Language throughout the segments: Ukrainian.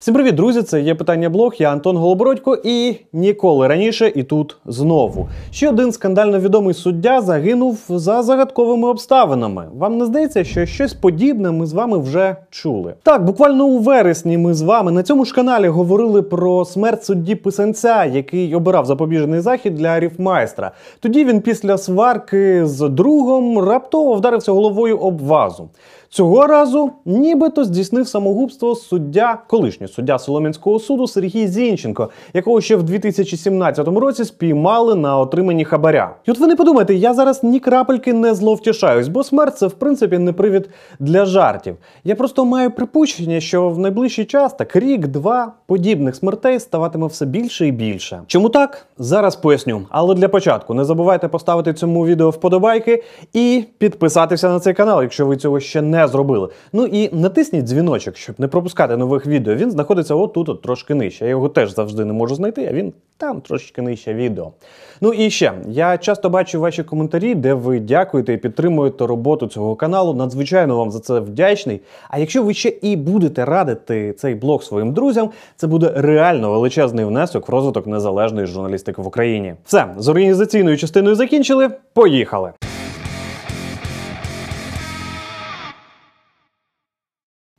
Всім привіт, друзі! Це є питання блог. Я Антон Голобородько і ніколи раніше і тут знову. Ще один скандально відомий суддя загинув за загадковими обставинами. Вам не здається, що щось подібне ми з вами вже чули? Так, буквально у вересні ми з вами на цьому ж каналі говорили про смерть судді Писанця, який обирав запобіжний захід для ріфмайстра. Тоді він після сварки з другом раптово вдарився головою об вазу. Цього разу нібито здійснив самогубство суддя, колишній суддя Солом'янського суду Сергій Зінченко, якого ще в 2017 році спіймали на отриманні хабаря. І от ви не подумайте, я зараз ні крапельки не зловтішаюсь, бо смерть це в принципі не привід для жартів. Я просто маю припущення, що в найближчий час, так рік-два, подібних смертей ставатиме все більше і більше. Чому так? Зараз поясню. Але для початку не забувайте поставити цьому відео вподобайки і підписатися на цей канал, якщо ви цього ще не зробили. Ну і натисніть дзвіночок, щоб не пропускати нових відео. Він знаходиться отут, от трошки нижче. Я його теж завжди не можу знайти, а він там трошки нижче відео. Ну і ще я часто бачу ваші коментарі, де ви дякуєте і підтримуєте роботу цього каналу. Надзвичайно вам за це вдячний. А якщо ви ще і будете радити цей блог своїм друзям, це буде реально величезний внесок в розвиток незалежної журналістики в Україні. Все з організаційною частиною закінчили. Поїхали.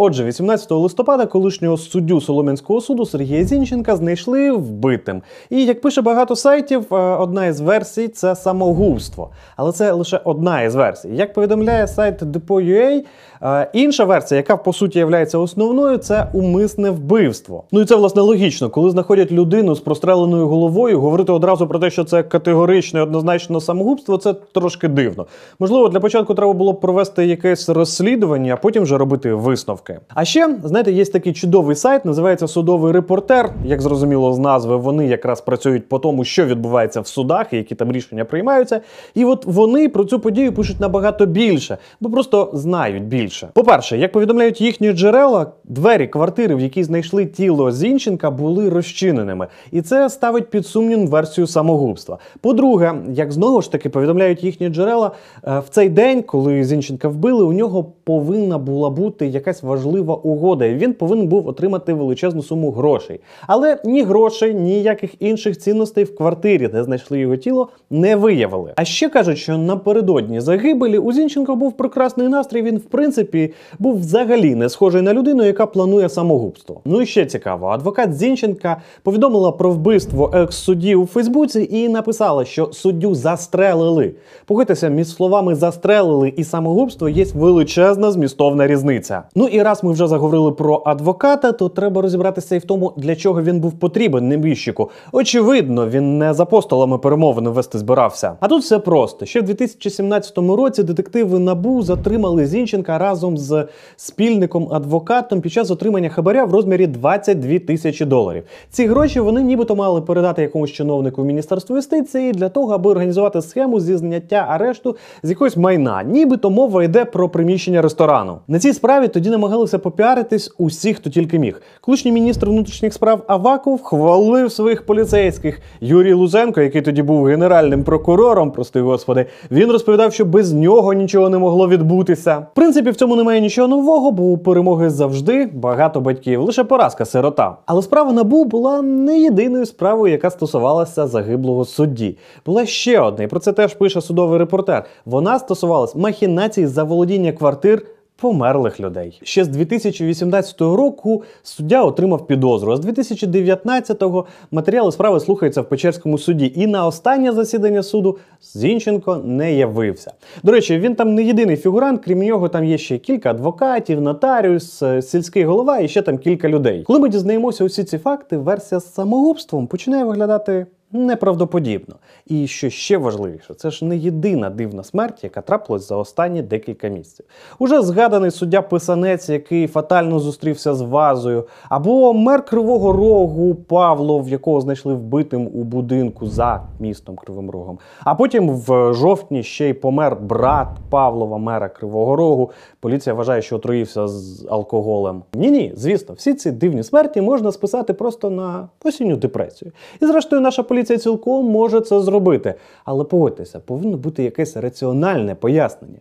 Отже, 18 листопада колишнього суддю Солом'янського суду Сергія Зінченка знайшли вбитим. І як пише багато сайтів, е, одна із версій це самогубство. Але це лише одна із версій. Як повідомляє сайт Depo.ua, е, інша версія, яка по суті є основною, це умисне вбивство. Ну і це власне логічно, коли знаходять людину з простреленою головою, говорити одразу про те, що це категоричне, однозначно самогубство, це трошки дивно. Можливо, для початку треба було провести якесь розслідування, а потім вже робити висновки. А ще, знаєте, є такий чудовий сайт, називається Судовий репортер. Як зрозуміло з назви, вони якраз працюють по тому, що відбувається в судах і які там рішення приймаються. І от вони про цю подію пишуть набагато більше, бо просто знають більше. По-перше, як повідомляють їхні джерела, двері квартири, в якій знайшли тіло Зінченка, були розчиненими, і це ставить під сумнів версію самогубства. По-друге, як знову ж таки повідомляють їхні джерела, е, в цей день, коли Зінченка вбили, у нього повинна була бути якась важлива важлива угода, і він повинен був отримати величезну суму грошей. Але ні грошей, ніяких інших цінностей в квартирі, де знайшли його тіло, не виявили. А ще кажуть, що напередодні загибелі у Зінченка був прекрасний настрій. Він, в принципі, був взагалі не схожий на людину, яка планує самогубство. Ну і ще цікаво, адвокат Зінченка повідомила про вбивство екс-судді у Фейсбуці і написала, що суддю застрелили. Погодьтеся, між словами застрелили і самогубство є величезна змістовна різниця. Ну і раз ми вже заговорили про адвоката, то треба розібратися і в тому, для чого він був потрібен небіжчику. Очевидно, він не з апостолами перемовини вести збирався. А тут все просто. Ще в 2017 році детективи набу затримали Зінченка разом з спільником адвокатом під час отримання хабаря в розмірі 22 тисячі доларів. Ці гроші вони нібито мали передати якомусь чиновнику в міністерство юстиції для того, аби організувати схему зі зняття арешту з якогось майна. Нібито мова йде про приміщення ресторану. На цій справі тоді намагалися попіаритись усі, хто тільки міг. Колишній міністр внутрішніх справ Аваков хвалив своїх поліцейських. Юрій Лузенко, який тоді був генеральним прокурором, прости господи, він розповідав, що без нього нічого не могло відбутися. В принципі, в цьому немає нічого нового, бо у перемоги завжди багато батьків. Лише поразка сирота. Але справа набу була не єдиною справою, яка стосувалася загиблого судді. Була ще одна, і про це теж пише судовий репортер. Вона стосувалась махінацій за володіння квартир померлих людей. Ще з 2018 року суддя отримав підозру. А з 2019-го матеріали справи слухаються в Печерському суді. І на останнє засідання суду Зінченко не явився. До речі, він там не єдиний фігурант, крім нього, там є ще кілька адвокатів, нотаріус, е, сільський голова і ще там кілька людей. Коли ми дізнаємося усі ці факти, версія з самогубством починає виглядати неправдоподібно. І що ще важливіше, це ж не єдина дивна смерть, яка трапилась за останні декілька місяців. Уже згаданий суддя Писанець, який фатально зустрівся з вазою, або мер Кривого Рогу Павлов, якого знайшли вбитим у будинку за містом Кривим Рогом. А потім в жовтні ще й помер брат Павлова, мера Кривого Рогу. Поліція вважає, що отруївся з алкоголем. Ні, ні, звісно, всі ці дивні смерті можна списати просто на осінню депресію. І зрештою, наша поліція поліція цілком може це зробити. Але погодьтеся, повинно бути якесь раціональне пояснення.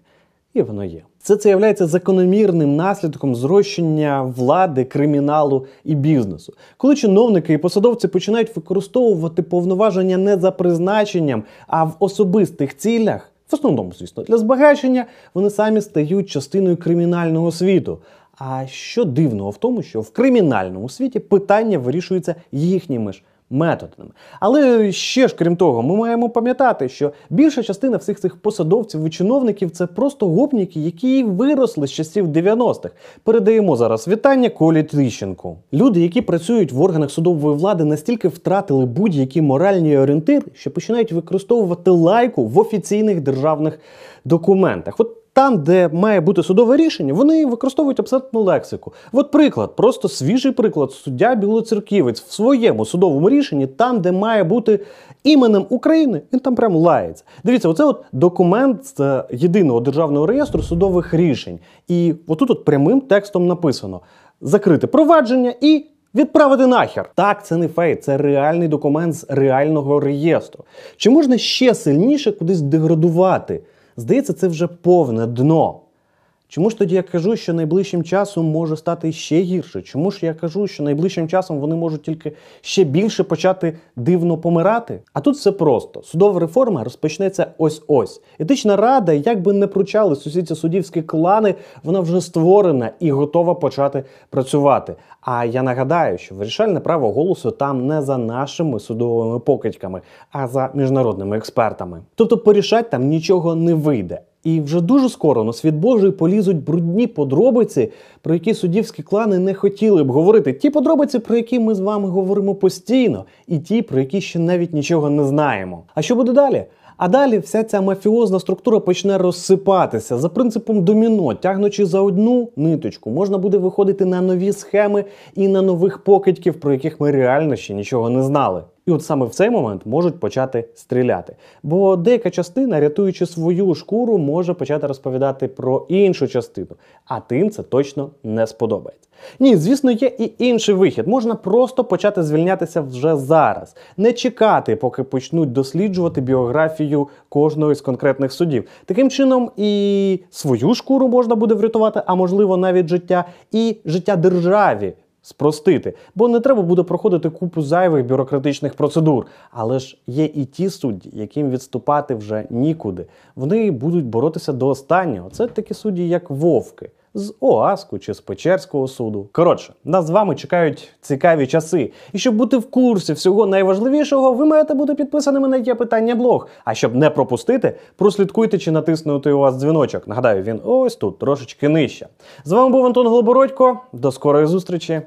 І воно є. Це це є закономірним наслідком зрощення влади, криміналу і бізнесу. Коли чиновники і посадовці починають використовувати повноваження не за призначенням, а в особистих цілях, в основному, звісно, для збагачення, вони самі стають частиною кримінального світу. А що дивного в тому, що в кримінальному світі питання вирішуються їхніми ж методами. Але ще ж крім того, ми маємо пам'ятати, що більша частина всіх цих посадовців і чиновників це просто гопніки, які виросли з часів 90-х. Передаємо зараз вітання Колі Тріщенку. Люди, які працюють в органах судової влади, настільки втратили будь-які моральні орієнтири, що починають використовувати лайку в офіційних державних документах. От там, де має бути судове рішення, вони використовують абсолютну лексику. От приклад, просто свіжий приклад, суддя Білоцерківець в своєму судовому рішенні, там, де має бути іменем України, він там прям лається. Дивіться, оце от документ з е, єдиного державного реєстру судових рішень. І отут от прямим текстом написано: закрити провадження і. Відправити нахер. Так, це не фейк, це реальний документ з реального реєстру. Чи можна ще сильніше кудись деградувати? Здається, це вже повне дно. Чому ж тоді я кажу, що найближчим часом може стати ще гірше? Чому ж я кажу, що найближчим часом вони можуть тільки ще більше почати дивно помирати? А тут все просто: судова реформа розпочнеться ось ось. Етична рада, як би не пручали сусідці суддівські клани, вона вже створена і готова почати працювати. А я нагадаю, що вирішальне право голосу там не за нашими судовими покидьками, а за міжнародними експертами. Тобто порішать там нічого не вийде. І вже дуже скоро на світ Божий полізуть брудні подробиці, про які суддівські клани не хотіли б говорити. Ті подробиці, про які ми з вами говоримо постійно, і ті, про які ще навіть нічого не знаємо. А що буде далі? А далі вся ця мафіозна структура почне розсипатися за принципом доміно, тягнучи за одну ниточку, можна буде виходити на нові схеми і на нових покидьків, про яких ми реально ще нічого не знали. І от саме в цей момент можуть почати стріляти. Бо деяка частина, рятуючи свою шкуру, може почати розповідати про іншу частину, а тим це точно не сподобається. Ні, звісно, є і інший вихід. Можна просто почати звільнятися вже зараз, не чекати, поки почнуть досліджувати біографію кожного з конкретних судів. Таким чином, і свою шкуру можна буде врятувати, а можливо навіть життя, і життя державі спростити, бо не треба буде проходити купу зайвих бюрократичних процедур. Але ж є і ті судді, яким відступати вже нікуди. Вони будуть боротися до останнього. Це такі судді, як Вовки. З ОАСКу чи з Печерського суду. Коротше, нас з вами чекають цікаві часи. І щоб бути в курсі всього найважливішого, ви маєте бути підписаними на є питання блог. А щоб не пропустити, прослідкуйте чи натиснути у вас дзвіночок. Нагадаю, він ось тут трошечки нижче. З вами був Антон Голобородько. До скорої зустрічі.